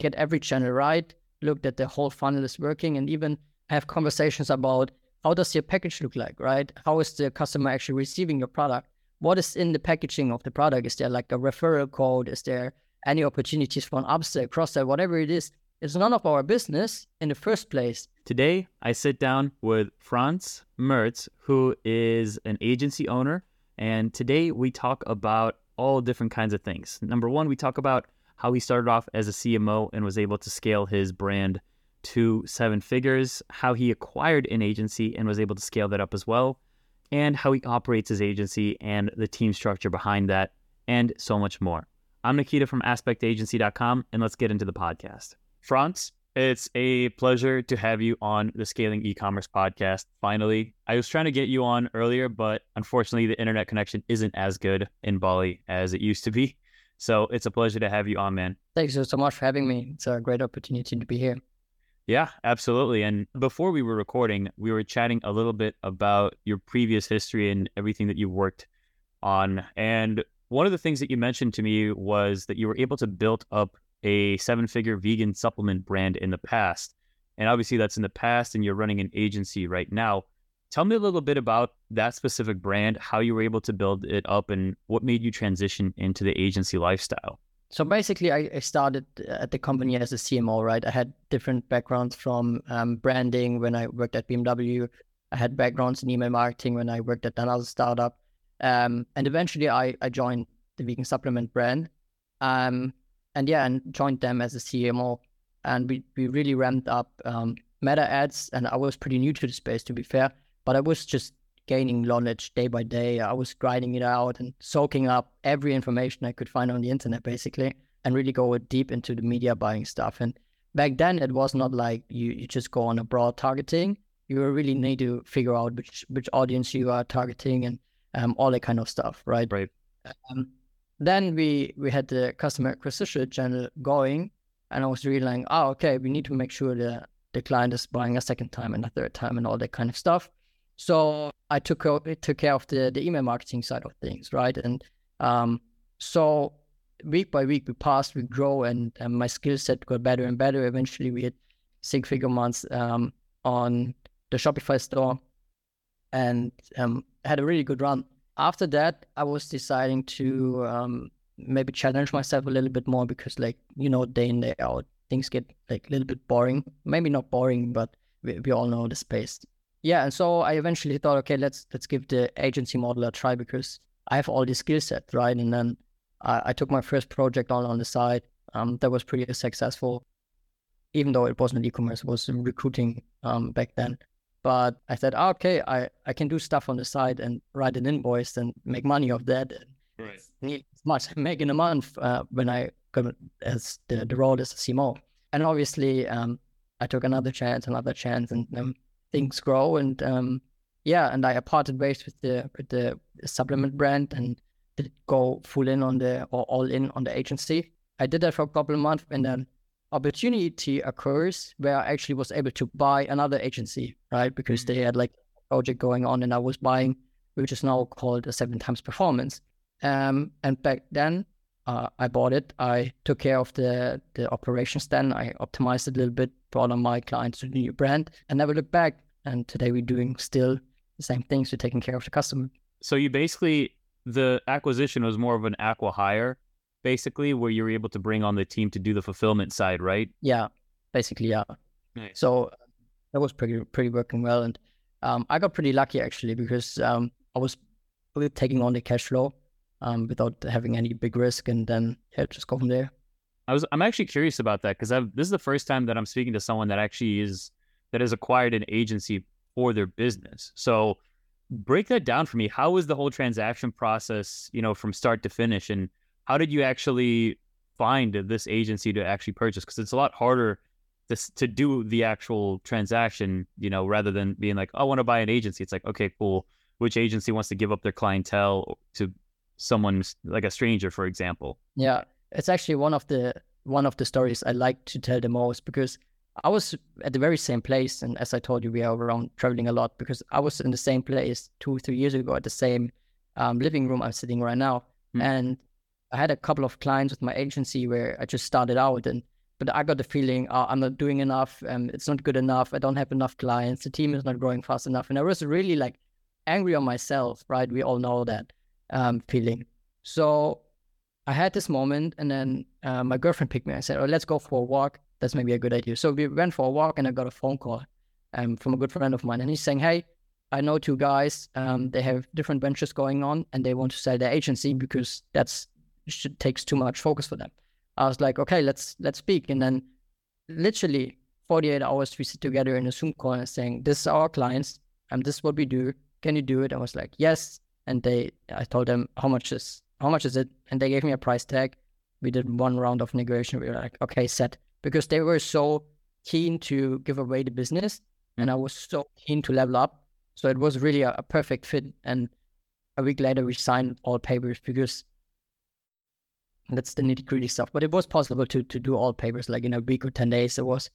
get every channel right, look that the whole funnel is working, and even have conversations about how does your package look like, right? How is the customer actually receiving your product? What is in the packaging of the product? Is there like a referral code? Is there any opportunities for an upsell, cross sell, whatever it is? It's none of our business in the first place. Today, I sit down with Franz Merz, who is an agency owner. And today we talk about all different kinds of things. Number one, we talk about how he started off as a CMO and was able to scale his brand to seven figures, how he acquired an agency and was able to scale that up as well, and how he operates his agency and the team structure behind that, and so much more. I'm Nikita from aspektagency.com, and let's get into the podcast. Franz, it's a pleasure to have you on the Scaling E-commerce podcast. Finally, I was trying to get you on earlier, but unfortunately, the internet connection isn't as good in Bali as it used to be. So it's a pleasure to have you on, man. Thanks so much for having me. It's a great opportunity to be here. Yeah, absolutely. And before we were recording, we were chatting a little bit about your previous history and everything that you've worked on. And one of the things that you mentioned to me was that you were able to build up a seven figure vegan supplement brand in the past. And obviously, that's in the past, and you're running an agency right now. Tell me a little bit about that specific brand, how you were able to build it up, and what made you transition into the agency lifestyle. So basically, I, started at the company as a CMO, right? I had different backgrounds from um, branding when I worked at BMW. I had backgrounds in email marketing when I worked at another startup. Um, and eventually, I, I joined the vegan supplement brand. Um, and yeah, and joined them as a CMO. And we, we really ramped up um, meta ads. And I was pretty new to the space, to be fair, but I was just gaining knowledge day by day. I was grinding it out and soaking up every information I could find on the internet, basically, and really go deep into the media buying stuff. And back then, it was not like you, you just go on a broad targeting. You really need to figure out which which audience you are targeting and um, all that kind of stuff, right? Right. Um, then we we had the customer acquisition channel going, and I was really like, oh, okay, we need to make sure the the client is buying a second time and a third time and all that kind of stuff. So I took took care of the the email marketing side of things, right? And um, so week by week we passed, we grow, and, and my skill set got better and better. Eventually, we had six figure months um, on the Shopify store, and um, had a really good run after that, I was deciding to um, maybe challenge myself a little bit more because, like, you know, day in, day out, things get like a little bit boring. Maybe not boring, but we, we all know the space. Yeah, and so I eventually thought, okay, let's let's give the agency model a try because I have all the skill set, right? And then I, I, took my first project on on the side. Um, that was pretty successful, even though it wasn't e-commerce, it was recruiting um, back then. But I said, oh, okay, I, I can do stuff on the side and write an invoice and make money off that. Right. Need as much make in a month uh, when I come as the, the role as a CMO. And obviously, um, I took another chance, another chance, and um, things grow. And um, yeah, and I parted ways with the with the supplement brand and did go full in on the or all in on the agency. I did that for a couple of months, and then opportunity occurs where I actually was able to buy another agency, right? Because mm-hmm. they had like a project going on and I was buying, which is now called a seven times performance. Um, and back then, uh, I bought it. I took care of the the operations. Then I optimized it a little bit, brought on my clients to the new brand, and never looked back. And today we're doing still the same things. We're taking care of the customer. So you basically the acquisition was more of an acqui-hire basically, where you were able to bring on the team to do the fulfillment side, right? Yeah, basically, yeah. Nice. So that was pretty pretty working well, and um, I got pretty lucky actually because um, I was taking on the cash flow um, without having any big risk, and then yeah, just go from there. I was I'm actually curious about that because this is the first time that I'm speaking to someone that actually is that has acquired an agency for their business. So break that down for me. How was the whole transaction process, you know, from start to finish, and how did you actually find this agency to actually purchase? Because it's a lot harder to, to do the actual transaction, you know, rather than being like, oh, I want to buy an agency. It's like, okay, cool. Which agency wants to give up their clientele to someone like a stranger, for example? Yeah, it's actually one of the one of the stories I like to tell the most because I was at the very same place, and as I told you, we are around traveling a lot because I was in the same place two, three years ago at the same um, living room I'm sitting right now, mm. and I had a couple of clients with my agency where I just started out and but I got the feeling oh, I'm not doing enough. Um, it's not good enough. I don't have enough clients. The team is not growing fast enough. And I was really like angry on myself, right? We all know that um, feeling. So I had this moment, and then uh, my girlfriend picked me. I said, "Oh, let's go for a walk. That's maybe a good idea." So we went for a walk, and I got a phone call um, from a good friend of mine, and he's saying, "Hey, I know two guys. Um, they have different ventures going on, and they want to sell their agency because that's should, takes too much focus for them." I was like, "Okay, let's let's speak." And then, literally 48 hours, we sit together in a Zoom call and saying, "This is our clients, and this is what we do. Can you do it?" I was like, "Yes." And they, I told them how much is how much is it? And they gave me a price tag. We did one round of negotiation. We were like, okay, set. Because they were so keen to give away the business and I was so keen to level up. So it was really a, a perfect fit. And a week later, we signed all papers because that's the nitty gritty stuff. But it was possible to to do all papers like in a week or 10 days. It was,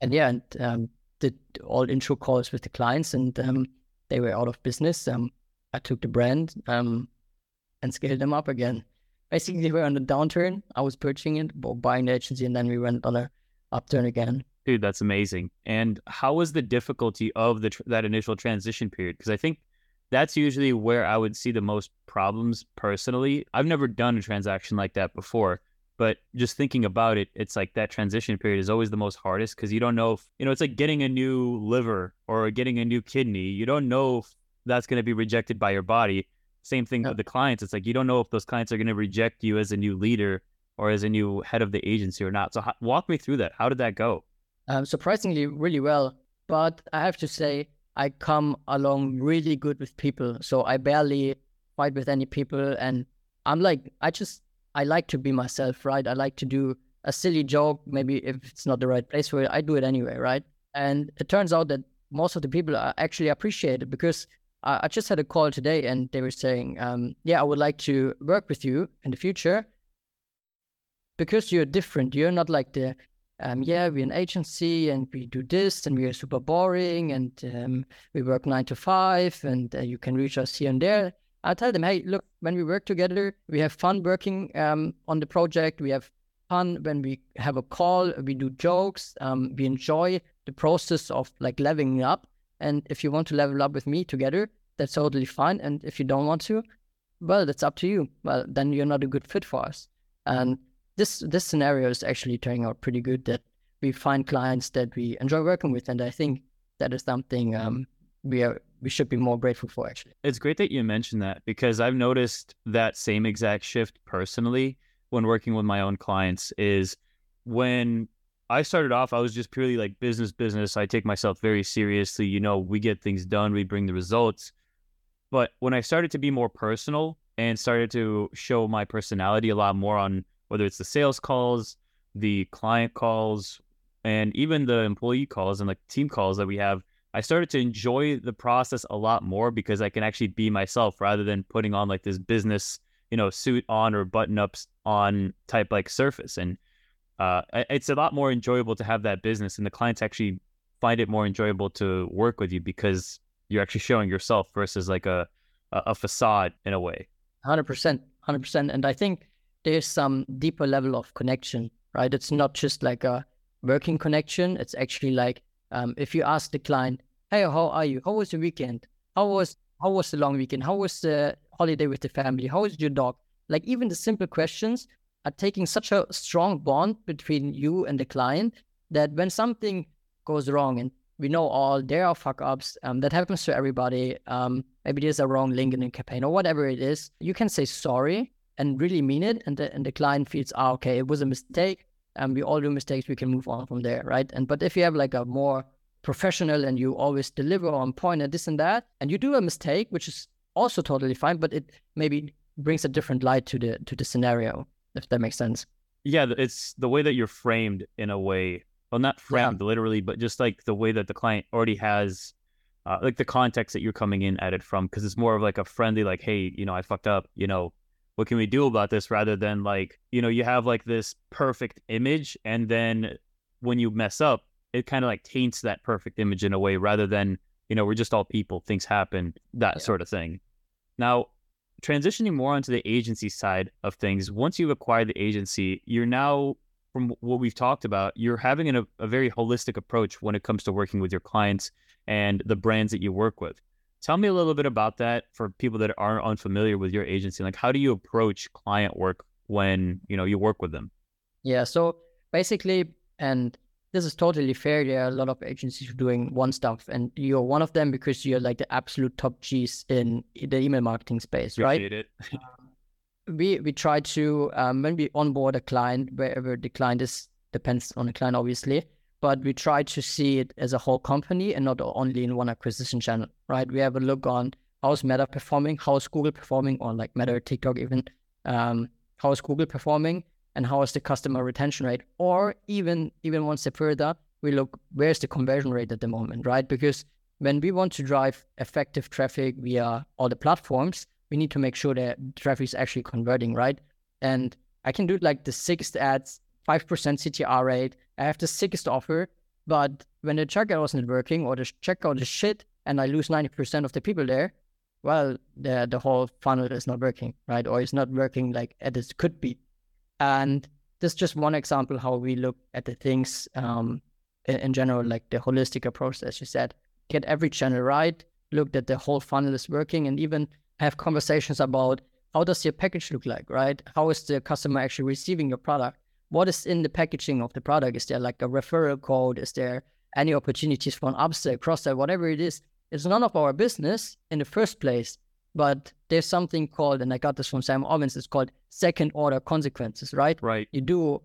and yeah, and um, did all intro calls with the clients and um, they were out of business. Um, I took the brand. Um, and scaled them up again. Basically, we were on a downturn. I was purchasing it, buying the agency, and then we went on a upturn again. Dude, that's amazing. And how was the difficulty of the tr- that initial transition period? Because I think that's usually where I would see the most problems personally. I've never done a transaction like that before, but just thinking about it, it's like that transition period is always the most hardest because you don't know if, you know, it's like getting a new liver or getting a new kidney. You don't know if that's going to be rejected by your body. Same thing yeah. with the clients. It's like you don't know if those clients are going to reject you as a new leader or as a new head of the agency or not. So how, walk me through that. How did that go? Um, surprisingly, really well. But I have to say, I come along really good with people. So I barely fight with any people, and I'm like, I just I like to be myself, right? I like to do a silly joke, maybe if it's not the right place for it, I do it anyway, right? And it turns out that most of the people are actually appreciate it because I just had a call today and they were saying, um, yeah, I would like to work with you in the future because you're different. You're not like the, um, yeah, we're an agency and we do this and we are super boring and um, we work nine to five and uh, you can reach us here and there. I tell them, hey, look, when we work together, we have fun working um, on the project. We have fun when we have a call, we do jokes, um, we enjoy the process of like leveling up and if you want to level up with me together, that's totally fine. And if you don't want to, well, that's up to you. Well, then you're not a good fit for us. And this this scenario is actually turning out pretty good. That we find clients that we enjoy working with, and I think that is something um, we are we should be more grateful for. Actually, it's great that you mentioned that because I've noticed that same exact shift personally when working with my own clients. Is when I started off, I was just purely like business, business. I take myself very seriously. You know, we get things done, we bring the results. But when I started to be more personal and started to show my personality a lot more on whether it's the sales calls, the client calls, and even the employee calls and like team calls that we have, I started to enjoy the process a lot more because I can actually be myself rather than putting on like this business, you know, suit on or button ups on type like surface. And uh, it's a lot more enjoyable to have that business, and the clients actually find it more enjoyable to work with you because you're actually showing yourself versus like a a facade in a way. Hundred percent, hundred percent, and I think there's some deeper level of connection, right? It's not just like a working connection. It's actually like um, if you ask the client, "Hey, how are you? How was the weekend? How was how was the long weekend? How was the holiday with the family? How is your dog?" Like even the simple questions are taking such a strong bond between you and the client that when something goes wrong and we know all there are fuck ups um, that happens to everybody um, maybe there's a wrong link in the campaign or whatever it is you can say sorry and really mean it and the, and the client feels ah, okay it was a mistake and we all do mistakes we can move on from there right? And but if you have like a more professional and you always deliver on point and this and that and you do a mistake which is also totally fine but it maybe brings a different light to the to the scenario if that makes sense. Yeah, it's the way that you're framed in a way. Well, not framed yeah. literally, but just like the way that the client already has, uh, like the context that you're coming in at it from, because it's more of like a friendly, like, hey, you know, I fucked up, you know, what can we do about this? Rather than like, you know, you have like this perfect image, and then when you mess up, it kind of like taints that perfect image in a way, rather than, you know, we're just all people, things happen, that yeah. sort of thing. Now, transitioning more onto the agency side of things, once you've acquired the agency, you're now from what we've talked about, you're having an, a very holistic approach when it comes to working with your clients and the brands that you work with. Tell me a little bit about that for people that aren't unfamiliar with your agency. Like, how do you approach client work when you know you work with them? Yeah. So basically, and this is totally fair. There are a lot of agencies doing one stuff, and you're one of them because you're like the absolute top G's in the email marketing space, Appreciate right? It. we we try to um, when we onboard a client, wherever the client is, depends on the client, obviously. But we try to see it as a whole company and not only in one acquisition channel, right? We have a look on how's Meta performing, how's Google performing, or like Meta or TikTok even. Um, how is Google performing? And how is the customer retention rate? Or even even one step further we look where's the conversion rate at the moment right? Because when we want to drive effective traffic via all the platforms we need to make sure that traffic is actually converting right? And i can do like the sickest ads 5% ctr rate. I have the sickest offer but when the checkout wasn't working or the checkout is shit and i lose 90% of the people there well the the whole funnel is not working right? Or it's not working like it could be and this is just one example how we look at the things um, in, in, general, like the holistic approach, as you said. Get every channel right, look that the whole funnel is working, and even have conversations about how does your package look like, right? How is the customer actually receiving your product? What is in the packaging of the product? Is there like a referral code? Is there any opportunities for an upsell, cross sell, whatever it is? It's none of our business in the first place. But there's something called, and I got this from Sam Ovens, it's called second order consequences, right? Right. You do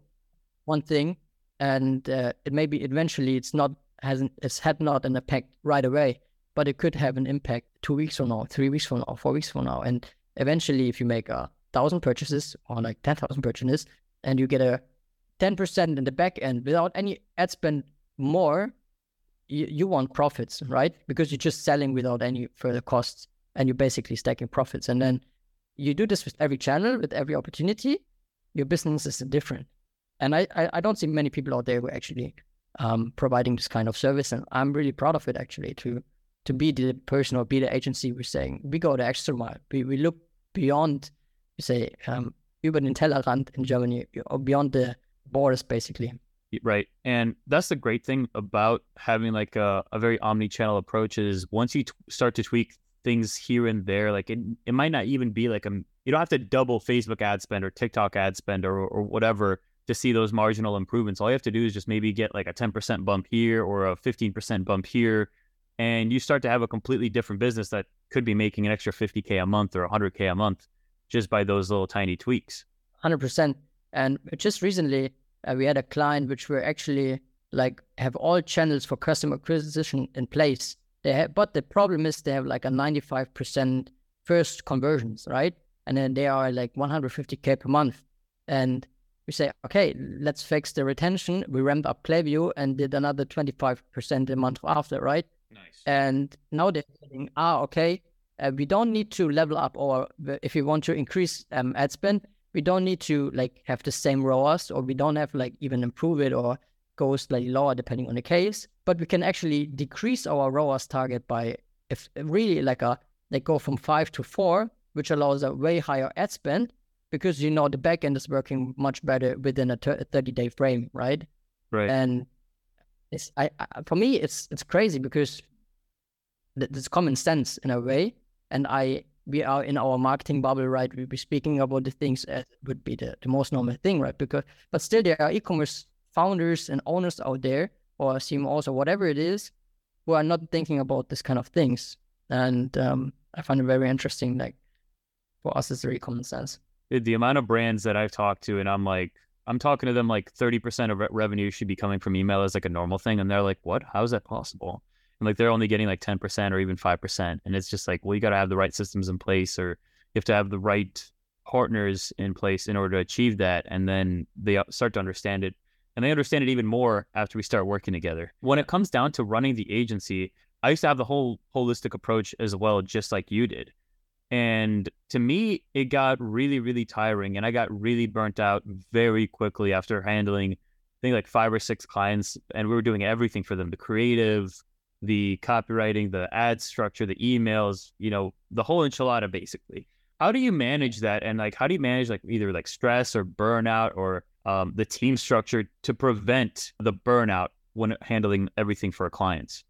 one thing, and uh, it maybe eventually it's not hasn't it's had not an impact right away, but it could have an impact two weeks from now, three weeks from now, four weeks from now, and eventually, if you make a thousand purchases or like ten thousand purchases, and you get a ten percent in the back end without any ad spend more, you, you want profits, right? Because you're just selling without any further costs and you're basically stacking profits. And then you do this with every channel, with every opportunity, your business is different. And I, I, I don't see many people out there who are actually um, providing this kind of service. And I'm really proud of it actually to to be the person or be the agency who's saying we go the extra mile. We, we look beyond, you say, um, über den Tellerrand in Germany, or beyond the borders basically. Right. And that's the great thing about having like a, a very omni-channel approach is once you t- start to tweak things here and there. Like it, it might not even be like a, you don't have to double Facebook ad spend or TikTok ad spend or, or whatever to see those marginal improvements. All you have to do is just maybe get like a 10% bump here or a 15% bump here. And you start to have a completely different business that could be making an extra 50K a month or 100K a month just by those little tiny tweaks. 100%. And just recently, uh, we had a client which were actually like have all channels for customer acquisition in place they have, but the problem is they have like a 95% first conversions, right? And then they are like 150k per month. And we say, okay, let's fix the retention. We ramped up Klaviyo and did another 25% a month after, right? Nice. And now they're saying, ah, okay, uh, we don't need to level up, or if we want to increase um, ad spend, we don't need to like have the same ROAS, or we don't have like even improve it or go slightly lower depending on the case but we can actually decrease our ROAS target by if really like a they go from five to four, which allows a way higher ad spend because you know the backend is working much better within a 30 day frame, right? Right. And it's I, I for me it's it's crazy because it's common sense in a way, and I we are in our marketing bubble, right? We be speaking about the things as would be the, the most normal thing, right? Because but still there are e-commerce founders and owners out there or CMOs or whatever it is who are not thinking about this kind of things. And um, I find it very interesting. Like for us, it's very common sense. The amount of brands that I've talked to, and I'm like, I'm talking to them like 30% of re- revenue should be coming from email as like a normal thing. And they're like, what? How is that possible? And like they're only getting like 10% or even 5%. And it's just like, well, you got to have the right systems in place or you have to have the right partners in place in order to achieve that. And then they start to understand it and they understand it even more after we start working together. When it comes down to running the agency, I used to have the whole holistic approach as well, just like you did. And to me, it got really, really tiring and I got really burnt out very quickly after handling, I think, like five or six clients. And we were doing everything for them the creative, the copywriting, the ad structure, the emails, you know, the whole enchilada basically. How do you manage that? And like, how do you manage like either like stress or burnout or um, the team structure to prevent the burnout when handling everything for clients?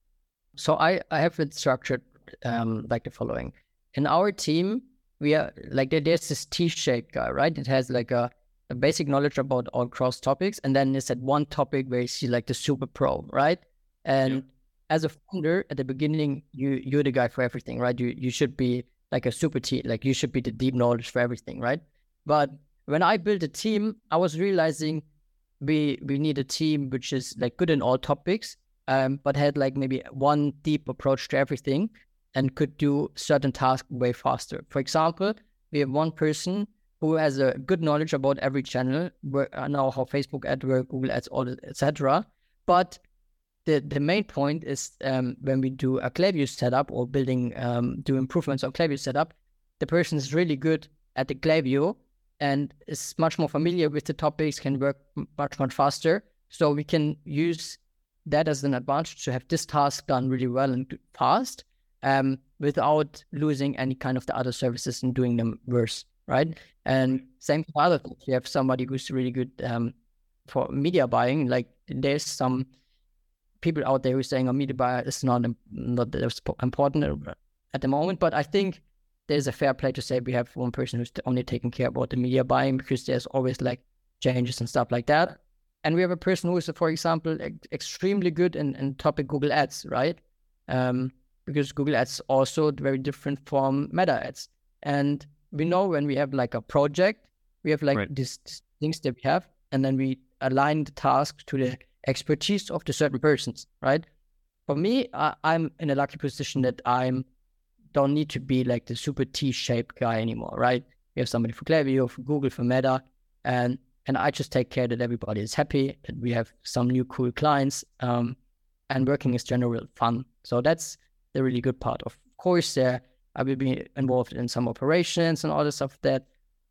So I, I have it structured um, like the following. In our team, we are like there's this T-shaped guy, right? It has like a, a basic knowledge about all cross topics, and then there's that one topic where you see like the super pro, right? And yeah. as a founder, at the beginning, you you're the guy for everything, right? You you should be like a super team, like you should be the deep knowledge for everything, right? But when I built a team, I was realizing we we need a team which is like good in all topics, um, but had like maybe one deep approach to everything and could do certain tasks way faster. For example, we have one person who has a good knowledge about every channel, where, uh, now how Facebook ads work, Google ads, all etc. But the, the main point is um, when we do a Klaviyo setup or building um, do improvements on Klaviyo setup, the person is really good at the Klaviyo and is much more familiar with the topics, can work much much faster. So we can use that as an advantage to have this task done really well and fast, um, without losing any kind of the other services and doing them worse, right? And same for other things. You have somebody who's really good um, for media buying. Like there's some people out there who are saying, "Oh, media buyer is not not that important at the moment," but I think there's a fair play to say we have one person who's only taking care about the media buying because there's always like changes and stuff like that. And we have a person who is, for example, extremely good in, in topic Google Ads, right? Um, because Google Ads also very different from Meta Ads. And we know when we have like a project, we have like right. these things that we have, and then we align the task to the expertise of the certain persons, right? For me, I, I'm in a lucky position that I'm don't need to be like the super T-shaped guy anymore, right? We have somebody for Klaviyo, for Google, for Meta, and and I just take care that everybody is happy, that we have some new cool clients, um, and working is general fun. So that's the really good part. Of course, there I will be involved in some operations and all the stuff that,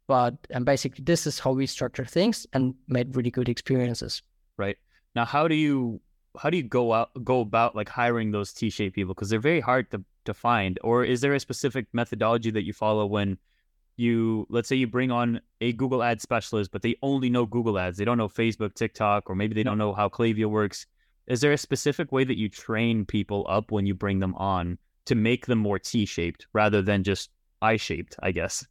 but and basically this is how we structure things and made really good experiences. Right. Now, how do you how do you go out go about like hiring those T-shaped people because they're very hard to to find? Or is there a specific methodology that you follow when you let's say you bring on a Google Ad specialist, but they only know Google Ads, they don't know Facebook, TikTok, or maybe they don't know how Klaviyo works. Is there a specific way that you train people up when you bring them on to make them more T-shaped rather than just I-shaped? I guess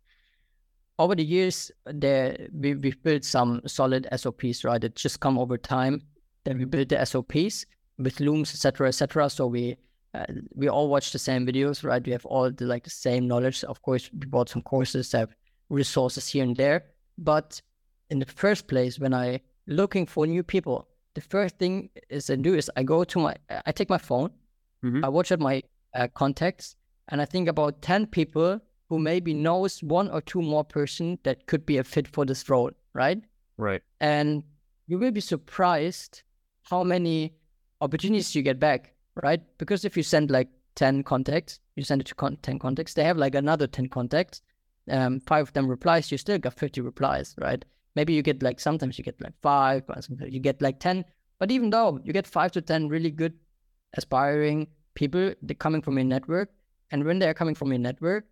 over the years, there we, we've built some solid SOPs, right? that just come over time. Then we build the SOPs with looms, etc., etc. So we uh, we all watch the same videos, right? We have all the like the same knowledge. Of course, we bought some courses, have resources here and there. But in the first place, when I looking for new people, the first thing is I do is I go to my, I take my phone, mm-hmm. I watch at my uh, contacts, and I think about ten people who maybe knows one or two more person that could be a fit for this role, right? Right. And you will be surprised how many opportunities you get back, right? Because if you send like 10 contacts, you send it to con- 10 contacts, they have like another 10 contacts, um, five of them replies, you still got 50 replies, right? Maybe you get like, sometimes you get like five, you get like 10, but even though you get five to 10 really good, aspiring people they're coming from your network, and when they're coming from your network,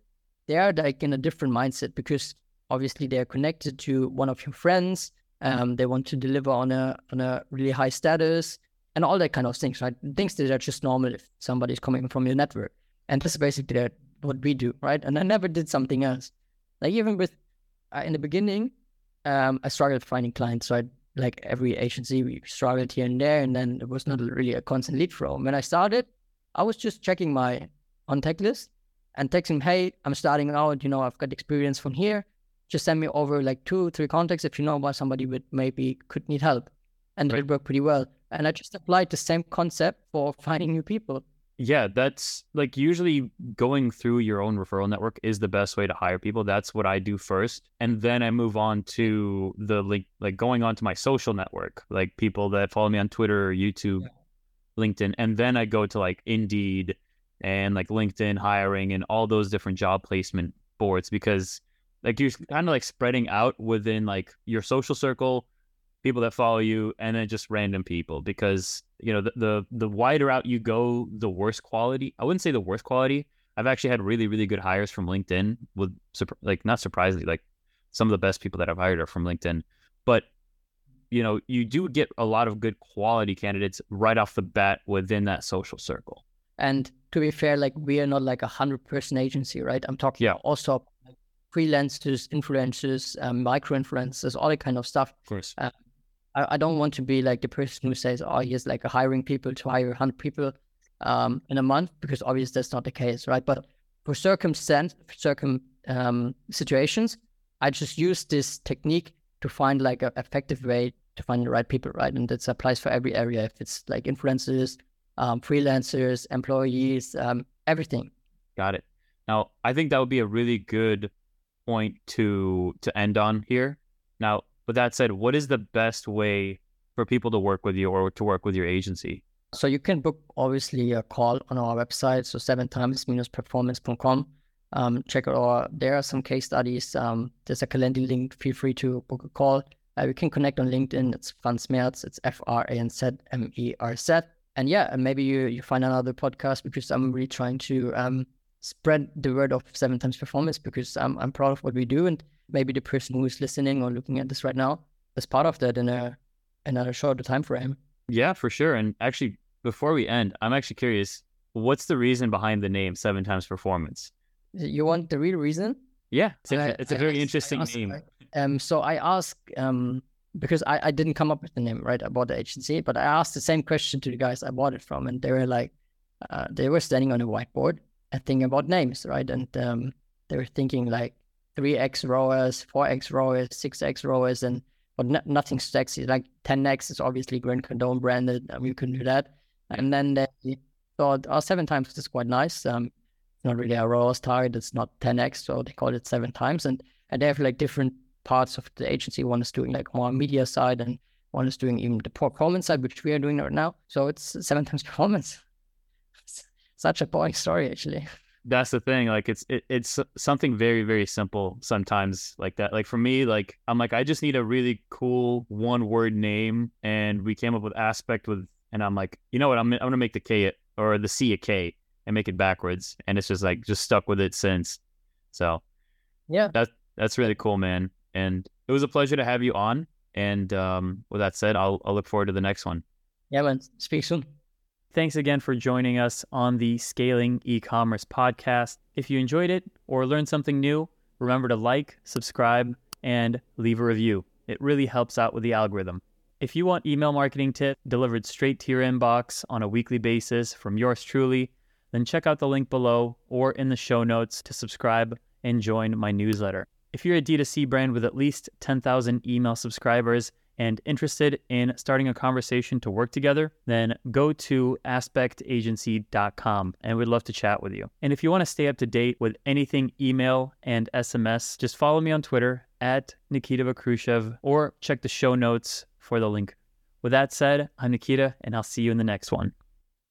they are like in a different mindset because obviously they're connected to one of your friends um, they want to deliver on a on a really high status and all that kind of things, right? Things that are just normal if somebody's coming from your network. And this is basically what we do, right? And I never did something else. Like even with uh, in the beginning, um, I struggled finding clients. So I, like every agency, we struggled here and there, and then it was not really a constant lead flow. When I started, I was just checking my contact list and texting, "Hey, I'm starting out. You know, I've got experience from here just send me over like two, three contacts if you know about somebody would maybe could need help. And right. it worked pretty well. And I just applied the same concept for finding new people. Yeah, that's like usually going through your own referral network is the best way to hire people. That's what I do first. And then I move on to the like like going on to my social network, like people that follow me on Twitter or YouTube, yeah. LinkedIn. And then I go to like Indeed and like LinkedIn hiring and all those different job placement boards because like you're kind of like spreading out within like your social circle people that follow you and then just random people because you know the, the the wider out you go the worse quality i wouldn't say the worst quality i've actually had really really good hires from linkedin with like not surprisingly like some of the best people that i've hired are from linkedin but you know, you do get a lot of good quality candidates right off the bat within that social circle. And to be fair, like we are not like a hundred person agency, right? I'm talking Yeah. also like freelancers, influencers, um, micro influencers, all that kind of stuff. Of course. I, I don't want to be like the person who says, "Oh, he's like hiring people to hire hundred people um, in a month," because obviously that's not the case, right? But for circumstance, circum um, situations, I just use this technique to find like an effective way to find the right people, right? And that applies for every area. If it's like influencers, um, freelancers, employees, um, everything. Got it. Now, I think that would be a really good point to to end on here. Now, with that said, what is the best way for people to work with you or to work with your agency? So you can book obviously a call on our website, so seven times minus performance.com. Um, check out our, there are some case studies. Um, there's a calendar link. Feel free to book a call. Uh, we can connect on LinkedIn. It's Franz Merz. It's F R A N Z M E R Z. And yeah, and maybe you, you find another podcast because I'm really trying to um, spread the word of seven times performance because I'm, I'm proud of what we do. And maybe the person who is listening or looking at this right now is part of that in a, in a shorter time frame. Yeah, for sure. And actually, before we end, I'm actually curious, what's the reason behind the name Seven Times Performance? You want the real reason? Yeah, it's, a- I- it's a I very I interesting asked- name. Um, so I asked, um, because I, I didn't come up with the name, right? I bought the agency, but I asked the same question to the guys I bought it from, and they were like, uh, they were standing on a whiteboard and thinking about names, right? And um, they were thinking like 3x ROAS, 4x ROAS, 6x ROAS, and but no, nothing sexy. Like 10x is obviously Grant Cardone branded, and we couldn't do that. And then they thought, oh, seven times is quite nice. Um, it's not really a ROAS target, it's not 10x, so they called it seven times. And and they have like different parts of the agency. One is doing like more media side, and one is doing even the performance side, which we are doing right now. So it's seven times performance. Such a boring story, actually. That's the thing. Like it's it, it's something very very simple sometimes like that. Like for me, like I'm like I just need a really cool one word name, and we came up with aspect with, and I'm like, you know what? I'm I'm gonna make the K it or the C a K and make it backwards, and it's just like just stuck with it since. So Yeah. That that's really cool, man. And it was a pleasure to have you on. And um, with that said, I'll I'll look forward to the next one. Yeah, man. Speak soon. Thanks again for joining us on the Scaling E-commerce podcast. If you enjoyed it or learned something new, remember to like, subscribe, and leave a review. It really helps out with the algorithm. If you want email marketing tips delivered straight to your inbox on a weekly basis from yours truly, then check out the link below or in the show notes to subscribe and join my newsletter. If you're a D2C brand with at least 10,000 email subscribers and interested in starting a conversation to work together, then go to aspektagency.com and we'd love to chat with you. And if you want to stay up to date with anything email and SMS, just follow me on Twitter at Nikita Vakrushev or check the show notes for the link. With that said, I'm Nikita and I'll see you in the next one.